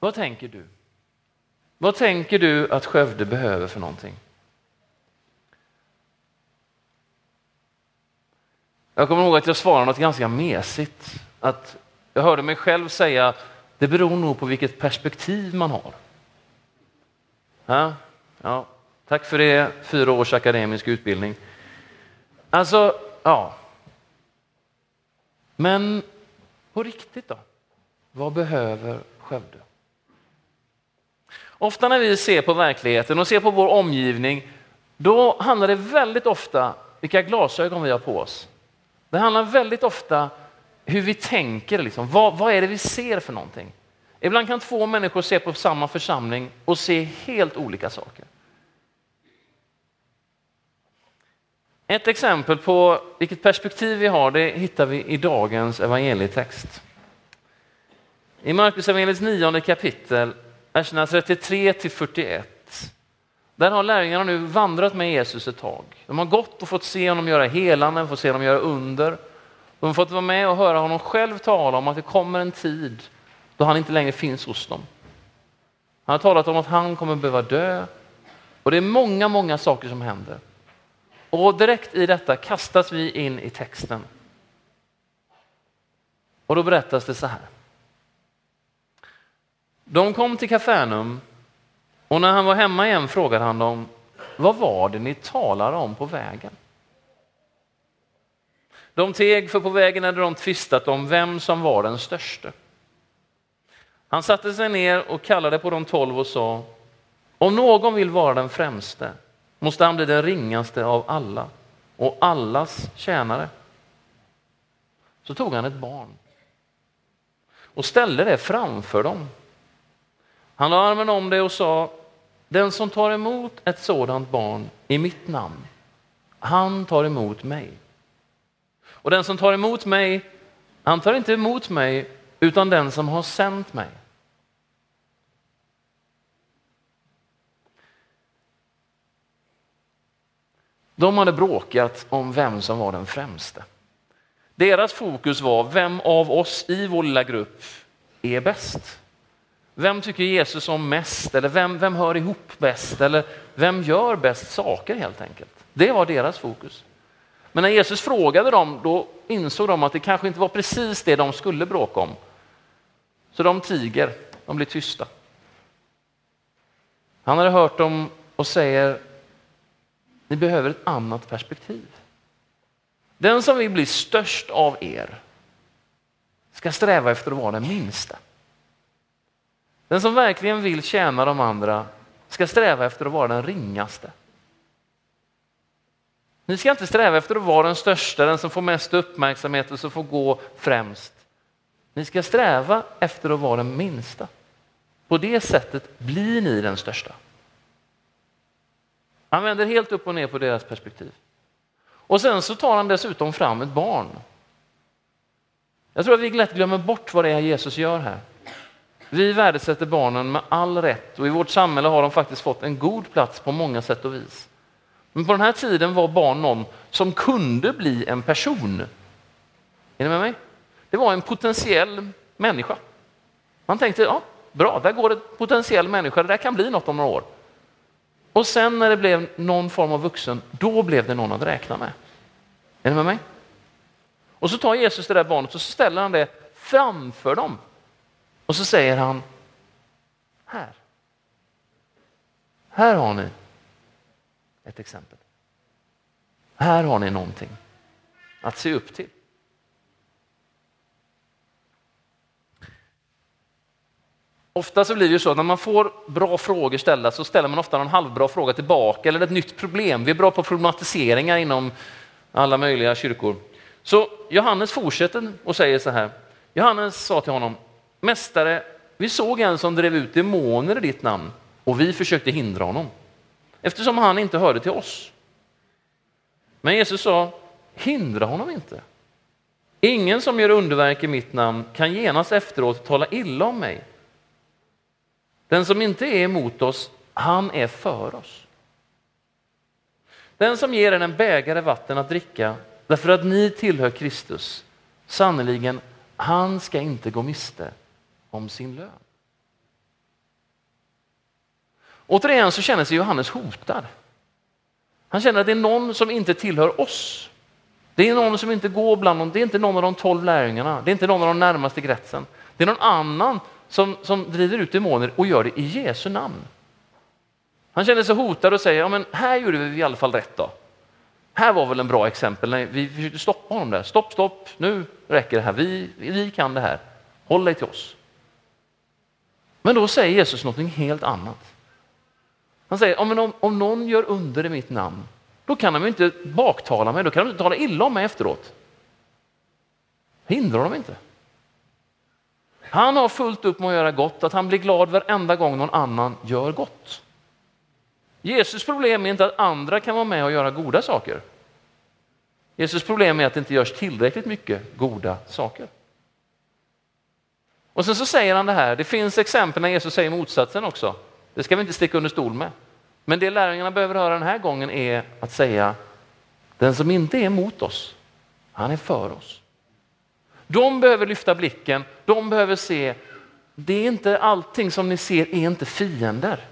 Vad tänker du? Vad tänker du att Skövde behöver för någonting? Jag kommer ihåg att jag svarade något ganska mesigt. Att jag hörde mig själv säga, det beror nog på vilket perspektiv man har. Ja, ja. Tack för det, fyra års akademisk utbildning. Alltså, ja. Men på riktigt då? Vad behöver Skövde? Ofta när vi ser på verkligheten och ser på vår omgivning, då handlar det väldigt ofta vilka glasögon vi har på oss. Det handlar väldigt ofta hur vi tänker, liksom. vad, vad är det vi ser för någonting? Ibland kan två människor se på samma församling och se helt olika saker. Ett exempel på vilket perspektiv vi har det hittar vi i dagens evangelietext. I Markus evangeliets nionde kapitel, verserna 33 till 41. Där har lärjungarna nu vandrat med Jesus ett tag. De har gått och fått se honom göra helanden, fått se honom göra under. De har fått vara med och höra honom själv tala om att det kommer en tid då han inte längre finns hos dem. Han har talat om att han kommer behöva dö och det är många, många saker som händer. Och direkt i detta kastas vi in i texten. Och då berättas det så här. De kom till Kafarnaum och när han var hemma igen frågade han dem, vad var det ni talade om på vägen? De teg för på vägen hade de tvistat om vem som var den störste. Han satte sig ner och kallade på de tolv och sa, om någon vill vara den främste måste han bli den ringaste av alla och allas tjänare. Så tog han ett barn och ställde det framför dem. Han la armen om det och sa, den som tar emot ett sådant barn i mitt namn, han tar emot mig. Och den som tar emot mig, han tar inte emot mig utan den som har sänt mig. De hade bråkat om vem som var den främste. Deras fokus var vem av oss i vår lilla grupp är bäst? Vem tycker Jesus om mest? Eller vem, vem hör ihop bäst? Eller vem gör bäst saker helt enkelt? Det var deras fokus. Men när Jesus frågade dem, då insåg de att det kanske inte var precis det de skulle bråka om. Så de tiger, de blir tysta. Han hade hört dem och säger, ni behöver ett annat perspektiv. Den som vill bli störst av er ska sträva efter att vara den minsta. Den som verkligen vill tjäna de andra ska sträva efter att vara den ringaste. Ni ska inte sträva efter att vara den största, den som får mest uppmärksamhet och som får gå främst. Ni ska sträva efter att vara den minsta. På det sättet blir ni den största. Han vänder helt upp och ner på deras perspektiv. Och sen så tar han dessutom fram ett barn. Jag tror att vi lätt glömmer bort vad det är Jesus gör här. Vi värdesätter barnen med all rätt och i vårt samhälle har de faktiskt fått en god plats på många sätt och vis. Men på den här tiden var barn någon som kunde bli en person. Är ni med mig? Det var en potentiell människa. Man tänkte, ja, bra, där går en potentiell människa, det där kan bli något om några år. Och sen när det blev någon form av vuxen, då blev det någon att räkna med. Är ni med mig? Och så tar Jesus det där barnet och så ställer han det framför dem. Och så säger han, här. Här har ni ett exempel. Här har ni någonting att se upp till. Ofta så blir det ju så att när man får bra frågor ställda så ställer man ofta en halvbra fråga tillbaka eller ett nytt problem. Vi är bra på problematiseringar inom alla möjliga kyrkor. Så Johannes fortsätter och säger så här. Johannes sa till honom, Mästare, vi såg en som drev ut demoner i ditt namn och vi försökte hindra honom eftersom han inte hörde till oss. Men Jesus sa, hindra honom inte. Ingen som gör underverk i mitt namn kan genast efteråt tala illa om mig. Den som inte är emot oss, han är för oss. Den som ger en en bägare vatten att dricka därför att ni tillhör Kristus, sannerligen, han ska inte gå miste om sin lön. Återigen så känner sig Johannes hotad. Han känner att det är någon som inte tillhör oss. Det är någon som inte går bland dem. Det är inte någon av de tolv lärjungarna. Det är inte någon av de närmaste kretsen. Det är någon annan som, som driver ut demoner och gör det i Jesu namn. Han känner sig hotad och säger, ja, men här gjorde vi i alla fall rätt då. Här var väl en bra exempel när vi försökte stoppa honom där. Stopp, stopp, nu räcker det här. Vi, vi kan det här. Håll dig till oss. Men då säger Jesus någonting helt annat. Han säger, om, om någon gör under i mitt namn, då kan de inte baktala mig, då kan de inte tala illa om mig efteråt. Hindrar de inte. Han har fullt upp med att göra gott, att han blir glad varenda gång någon annan gör gott. Jesus problem är inte att andra kan vara med och göra goda saker. Jesus problem är att det inte görs tillräckligt mycket goda saker. Och sen så säger han det här, det finns exempel när Jesus säger motsatsen också. Det ska vi inte sticka under stol med. Men det lärjungarna behöver höra den här gången är att säga, den som inte är emot oss, han är för oss. De behöver lyfta blicken, de behöver se, det är inte allting som ni ser är inte fiender.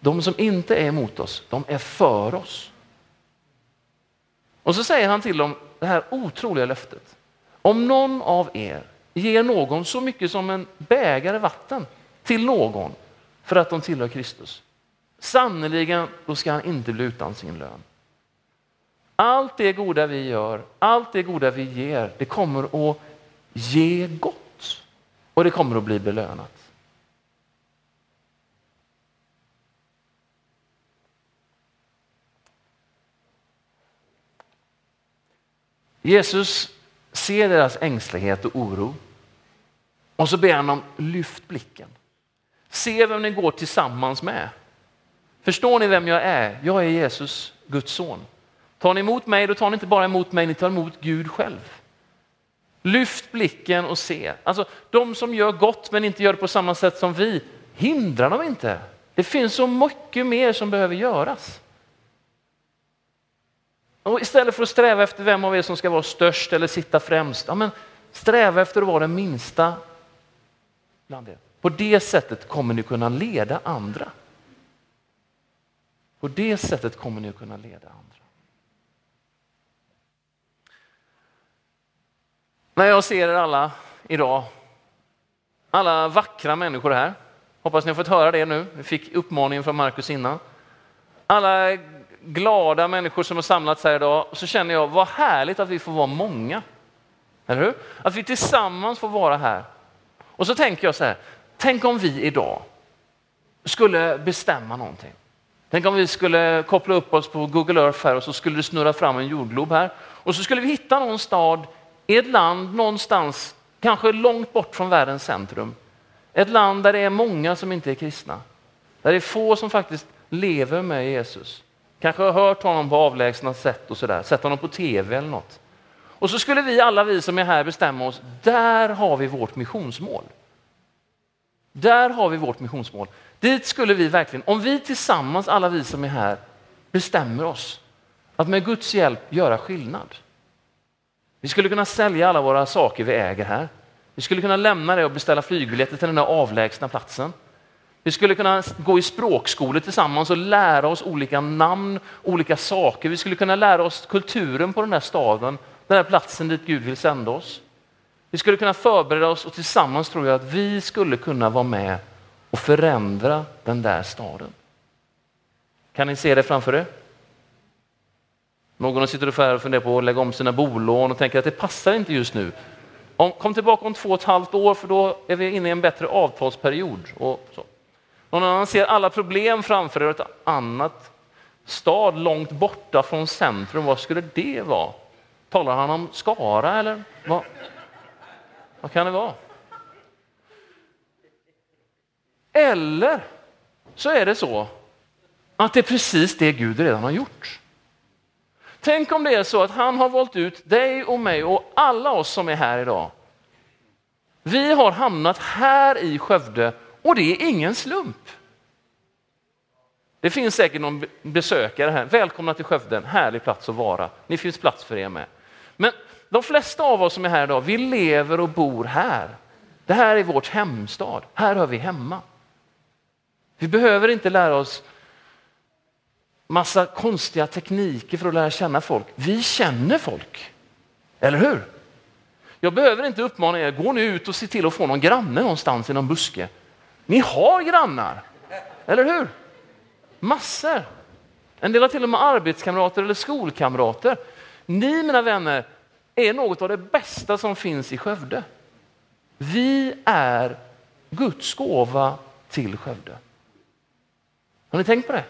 De som inte är emot oss, de är för oss. Och så säger han till dem det här otroliga löftet. Om någon av er ger någon så mycket som en bägare vatten till någon för att de tillhör Kristus, Sannerligen, då ska han inte bli utan sin lön. Allt det goda vi gör, allt det goda vi ger, det kommer att ge gott och det kommer att bli belönat. Jesus ser deras ängslighet och oro och så ber han dem lyft blicken. Se vem ni går tillsammans med. Förstår ni vem jag är? Jag är Jesus, Guds son. Tar ni emot mig, då tar ni inte bara emot mig, ni tar emot Gud själv. Lyft blicken och se. Alltså, de som gör gott men inte gör det på samma sätt som vi, hindrar dem inte. Det finns så mycket mer som behöver göras. Och istället för att sträva efter vem av er som ska vara störst eller sitta främst, ja, men sträva efter att vara den minsta bland er. På det sättet kommer ni kunna leda andra. På det sättet kommer ni kunna leda andra. När jag ser er alla idag, alla vackra människor här, hoppas ni har fått höra det nu, vi fick uppmaningen från Markus innan. Alla glada människor som har samlats här idag, så känner jag vad härligt att vi får vara många. Eller hur? Att vi tillsammans får vara här. Och så tänker jag så här, tänk om vi idag skulle bestämma någonting. Tänk om vi skulle koppla upp oss på Google Earth här och så skulle det snurra fram en jordglob här. Och så skulle vi hitta någon stad i ett land någonstans, kanske långt bort från världens centrum. Ett land där det är många som inte är kristna. Där det är få som faktiskt lever med Jesus. Kanske har hört honom på avlägsna sätt och sådär, sett honom på tv eller något. Och så skulle vi alla vi som är här bestämma oss, där har vi vårt missionsmål. Där har vi vårt missionsmål. Dit skulle vi verkligen, om vi tillsammans, alla vi som är här, bestämmer oss att med Guds hjälp göra skillnad. Vi skulle kunna sälja alla våra saker vi äger här. Vi skulle kunna lämna det och beställa flygbiljetter till den där avlägsna platsen. Vi skulle kunna gå i språkskolor tillsammans och lära oss olika namn, olika saker. Vi skulle kunna lära oss kulturen på den här staden, den här platsen dit Gud vill sända oss. Vi skulle kunna förbereda oss och tillsammans tror jag att vi skulle kunna vara med och förändra den där staden. Kan ni se det framför er? Någon sitter och funderar på att lägga om sina bolån och tänker att det passar inte just nu. Om, kom tillbaka om två och ett halvt år för då är vi inne i en bättre avtalsperiod. Och så. Någon annan ser alla problem framför er och ett annat stad långt borta från centrum. Vad skulle det vara? Talar han om Skara eller vad, vad kan det vara? Eller så är det så att det är precis det Gud redan har gjort. Tänk om det är så att han har valt ut dig och mig och alla oss som är här idag. Vi har hamnat här i Skövde och det är ingen slump. Det finns säkert någon besökare här. Välkomna till Skövde, en härlig plats att vara. Ni finns plats för er med. Men de flesta av oss som är här idag, vi lever och bor här. Det här är vårt hemstad. Här hör vi hemma. Vi behöver inte lära oss massa konstiga tekniker för att lära känna folk. Vi känner folk, eller hur? Jag behöver inte uppmana er, gå nu ut och se till att få någon granne någonstans i någon buske. Ni har grannar, eller hur? Massor. En del har till och med arbetskamrater eller skolkamrater. Ni mina vänner är något av det bästa som finns i Skövde. Vi är Guds gåva till Skövde. Har ni tänkt på det?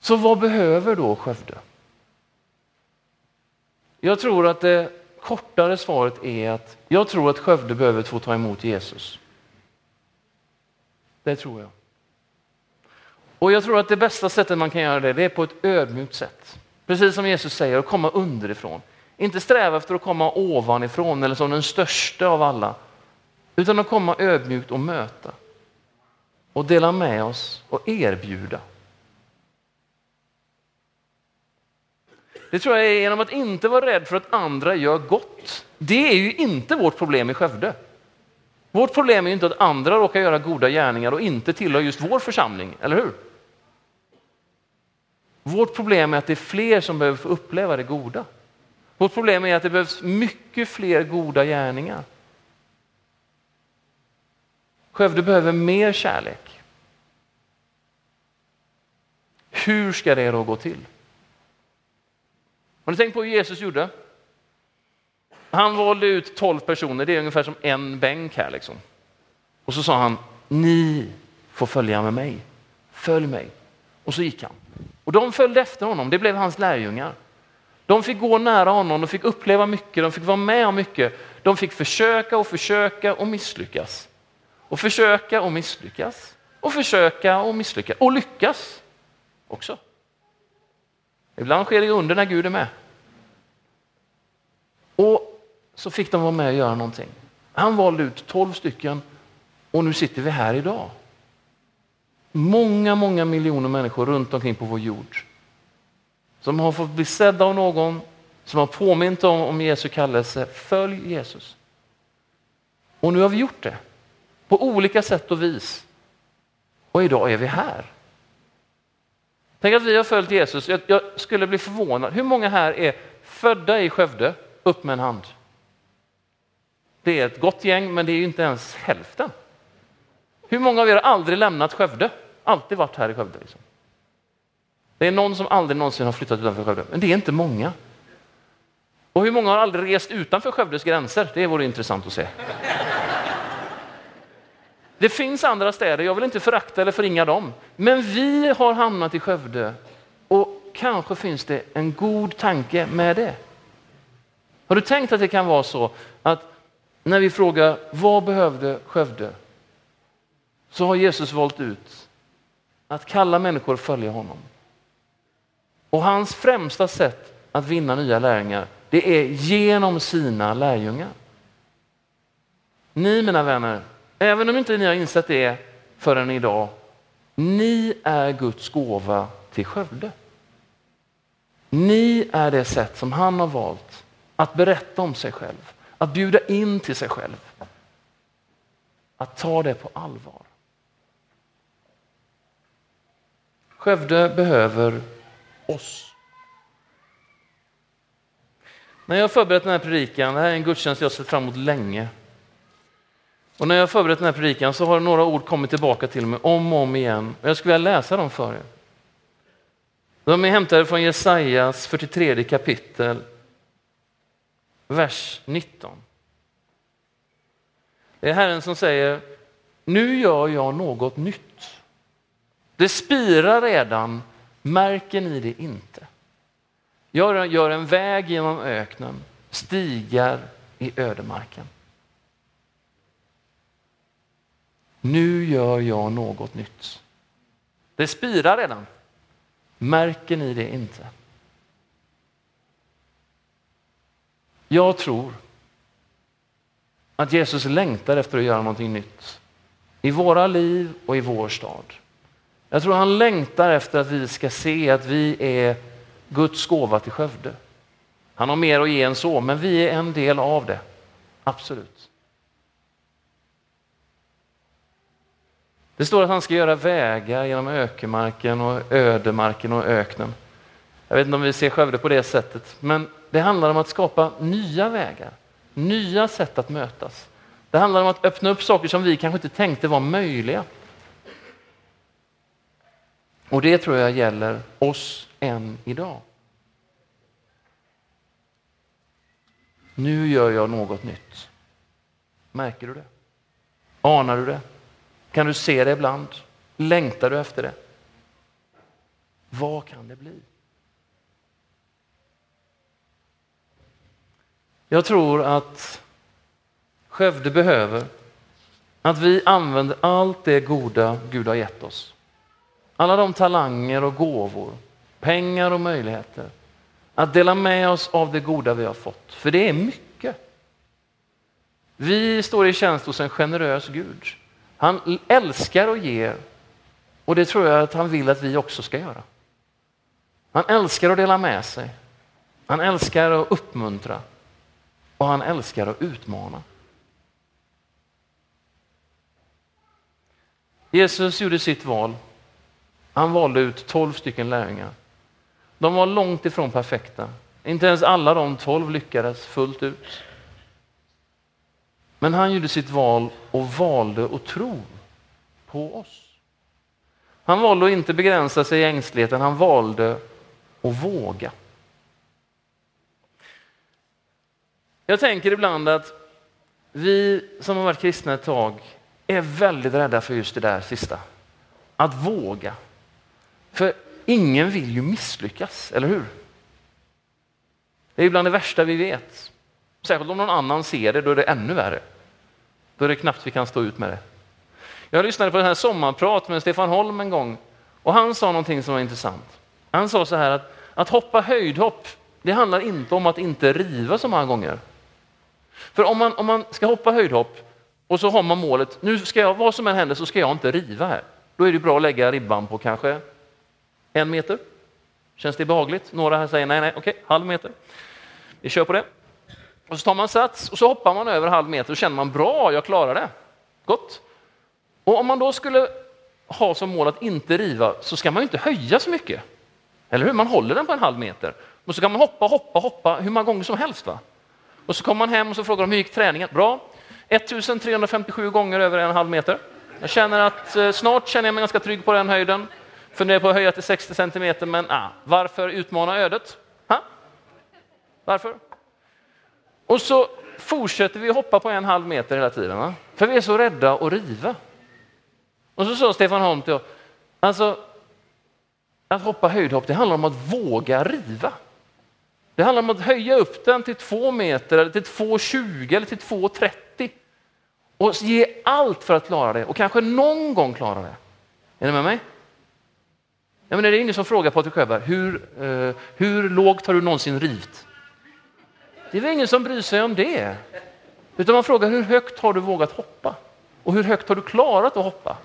Så vad behöver då Skövde? Jag tror att det kortare svaret är att jag tror att Skövde behöver få ta emot Jesus. Det tror jag. Och jag tror att det bästa sättet man kan göra det, det är på ett ödmjukt sätt. Precis som Jesus säger, att komma underifrån. Inte sträva efter att komma ovanifrån eller som den största av alla. Utan att komma ödmjukt och möta. Och dela med oss och erbjuda. Det tror jag är genom att inte vara rädd för att andra gör gott. Det är ju inte vårt problem i Skövde. Vårt problem är inte att andra råkar göra goda gärningar och inte tillhör just vår församling, eller hur? Vårt problem är att det är fler som behöver få uppleva det goda. Vårt problem är att det behövs mycket fler goda gärningar. Skövde behöver mer kärlek. Hur ska det då gå till? Har ni tänkt på hur Jesus gjorde? Han valde ut tolv personer, det är ungefär som en bänk här. Liksom. Och så sa han, ni får följa med mig. Följ mig. Och så gick han. Och de följde efter honom, det blev hans lärjungar. De fick gå nära honom, de fick uppleva mycket, de fick vara med om mycket. De fick försöka och försöka och misslyckas. Och försöka och misslyckas. Och försöka och misslyckas. Och lyckas också. Ibland sker det under när Gud är med. Och så fick de vara med och göra någonting. Han valde ut tolv stycken och nu sitter vi här idag. Många, många miljoner människor runt omkring på vår jord som har fått bli sedda av någon som har påmint om, om Jesu kallelse. Följ Jesus. Och nu har vi gjort det på olika sätt och vis. Och idag är vi här. Tänk att vi har följt Jesus. Jag, jag skulle bli förvånad. Hur många här är födda i Skövde? Upp med en hand. Det är ett gott gäng, men det är inte ens hälften. Hur många av er har aldrig lämnat Skövde? Alltid varit här i Skövde. Liksom. Det är någon som aldrig någonsin har flyttat utanför Skövde, men det är inte många. Och hur många har aldrig rest utanför Skövdes gränser? Det vore intressant att se. Det finns andra städer, jag vill inte förakta eller förringa dem. Men vi har hamnat i Skövde och kanske finns det en god tanke med det. Har du tänkt att det kan vara så att när vi frågar vad behövde Skövde? Så har Jesus valt ut att kalla människor att följa honom. Och hans främsta sätt att vinna nya lärjungar, det är genom sina lärjungar. Ni mina vänner, även om inte ni har insett det förrän idag, ni är Guds gåva till Skövde. Ni är det sätt som han har valt att berätta om sig själv, att bjuda in till sig själv. Att ta det på allvar. Skövde behöver oss. När jag har förberett den här predikan, det här är en gudstjänst jag har sett fram emot länge. Och när jag har förberett den här predikan så har några ord kommit tillbaka till mig om och om igen. Och jag skulle vilja läsa dem för er. De är hämtade från Jesajas 43 kapitel, vers 19. Det är Herren som säger, nu gör jag något nytt. Det spirar redan, märker ni det inte? Jag gör en väg genom öknen, stigar i ödemarken. Nu gör jag något nytt. Det spirar redan. Märker ni det inte? Jag tror att Jesus längtar efter att göra någonting nytt i våra liv och i vår stad. Jag tror han längtar efter att vi ska se att vi är Guds gåva till Skövde. Han har mer att ge än så, men vi är en del av det. Absolut. Det står att han ska göra vägar genom ökenmarken och ödemarken och öknen. Jag vet inte om vi ser Skövde på det sättet, men det handlar om att skapa nya vägar, nya sätt att mötas. Det handlar om att öppna upp saker som vi kanske inte tänkte var möjliga. Och det tror jag gäller oss än idag. Nu gör jag något nytt. Märker du det? Anar du det? Kan du se det ibland? Längtar du efter det? Vad kan det bli? Jag tror att Skövde behöver att vi använder allt det goda Gud har gett oss. Alla de talanger och gåvor, pengar och möjligheter. Att dela med oss av det goda vi har fått, för det är mycket. Vi står i tjänst hos en generös Gud. Han älskar och ger och det tror jag att han vill att vi också ska göra. Han älskar att dela med sig. Han älskar att uppmuntra och han älskar att utmana. Jesus gjorde sitt val. Han valde ut tolv stycken lärjungar. De var långt ifrån perfekta. Inte ens alla de tolv lyckades fullt ut. Men han gjorde sitt val och valde att tro på oss. Han valde att inte begränsa sig i ängsligheten, han valde att våga. Jag tänker ibland att vi som har varit kristna ett tag är väldigt rädda för just det där sista. Att våga. För ingen vill ju misslyckas, eller hur? Det är bland det värsta vi vet. Särskilt om någon annan ser det, då är det ännu värre. Då är det knappt vi kan stå ut med det. Jag lyssnade på den här sommarprat med Stefan Holm en gång och han sa någonting som var intressant. Han sa så här att, att hoppa höjdhopp, det handlar inte om att inte riva så många gånger. För om man, om man ska hoppa höjdhopp och så har man målet, nu ska jag, vad som än händer så ska jag inte riva här. Då är det bra att lägga ribban på kanske en meter. Känns det behagligt? Några här säger nej, nej, okej, halv meter. Vi kör på det. Och så tar man sats och så hoppar man över halv meter och känner man bra, jag klarar det. Gott. Och om man då skulle ha som mål att inte riva så ska man inte höja så mycket. Eller hur? Man håller den på en halv meter. Och så kan man hoppa, hoppa, hoppa hur många gånger som helst. Va? Och så kommer man hem och så frågar de hur gick träningen? Bra. 1357 gånger över en halv meter. Jag känner att eh, snart känner jag mig ganska trygg på den höjden. Funderar på att höja till 60 centimeter, men ah, varför utmana ödet? Ha? Varför? Och så fortsätter vi hoppa på en halv meter hela tiden, va? för vi är så rädda att riva. Och så sa Stefan Holm till oss, alltså att hoppa höjdhopp, det handlar om att våga riva. Det handlar om att höja upp den till två meter, eller till 2,20 eller till 2,30 och ge allt för att klara det och kanske någon gång klara det. Är ni med mig? Jag menar, det är ingen som frågar Patrik Sjöberg, hur, eh, hur lågt har du någonsin rivit? Det är väl ingen som bryr sig om det. Utan man frågar hur högt har du vågat hoppa? Och hur högt har du klarat att hoppa?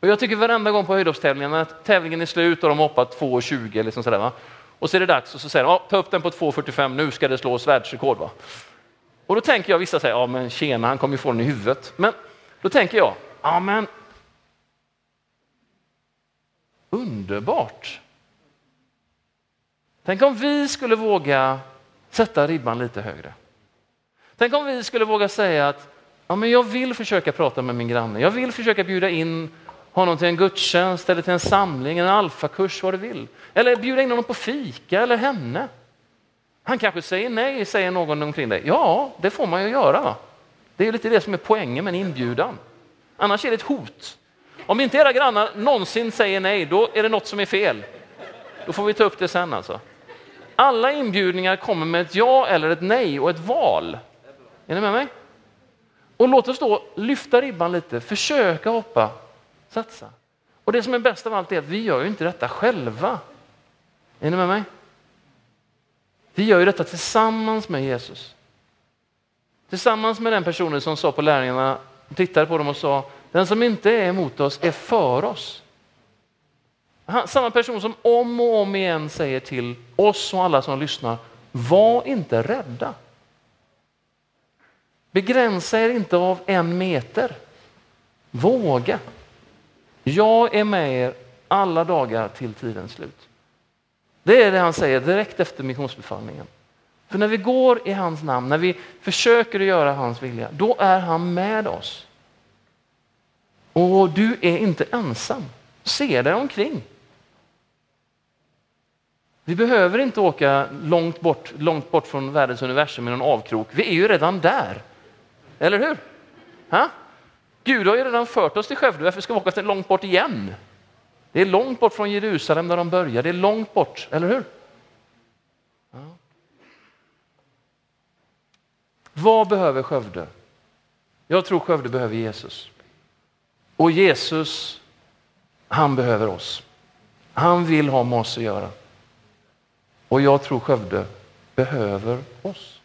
Och jag tycker varenda gång på höjdhoppstävlingen när tävlingen är slut och de har hoppat 2,20 eller liksom sådär, va? och så är det dags och så säger de ta upp den på 2,45 nu ska det slås världsrekord. Va? Och då tänker jag, vissa säger ja men tjena han kommer ju få den i huvudet. Men då tänker jag, ja men underbart. Tänk om vi skulle våga sätta ribban lite högre. Tänk om vi skulle våga säga att ja, men jag vill försöka prata med min granne. Jag vill försöka bjuda in honom till en gudstjänst eller till en samling, en alfakurs, vad du vill. Eller bjuda in honom på fika eller henne. Han kanske säger nej, säger någon omkring dig. Ja, det får man ju göra. Va? Det är lite det som är poängen med en inbjudan. Annars är det ett hot. Om inte era grannar någonsin säger nej, då är det något som är fel. Då får vi ta upp det sen alltså. Alla inbjudningar kommer med ett ja eller ett nej och ett val. Är ni med mig? Och låt oss då lyfta ribban lite, försöka hoppa, satsa. Och det som är bäst av allt är att vi gör ju inte detta själva. Är ni med mig? Vi gör ju detta tillsammans med Jesus. Tillsammans med den personen som sa på lärjungarna, tittade på dem och sa, den som inte är emot oss är för oss. samma person som om och om igen säger till oss och alla som lyssnar, var inte rädda. Begränsa er inte av en meter. Våga. Jag är med er alla dagar till tidens slut. Det är det han säger direkt efter missionsbefallningen. För när vi går i hans namn, när vi försöker att göra hans vilja, då är han med oss. Och du är inte ensam. Se dig omkring. Vi behöver inte åka långt bort, långt bort från världens universum i någon avkrok. Vi är ju redan där. Eller hur? Ha? Gud har ju redan fört oss till Skövde, varför ska vi åka långt bort igen? Det är långt bort från Jerusalem där de börjar, det är långt bort, eller hur? Ja. Vad behöver Skövde? Jag tror Skövde behöver Jesus. Och Jesus, han behöver oss. Han vill ha med oss att göra. Och jag tror Skövde behöver oss.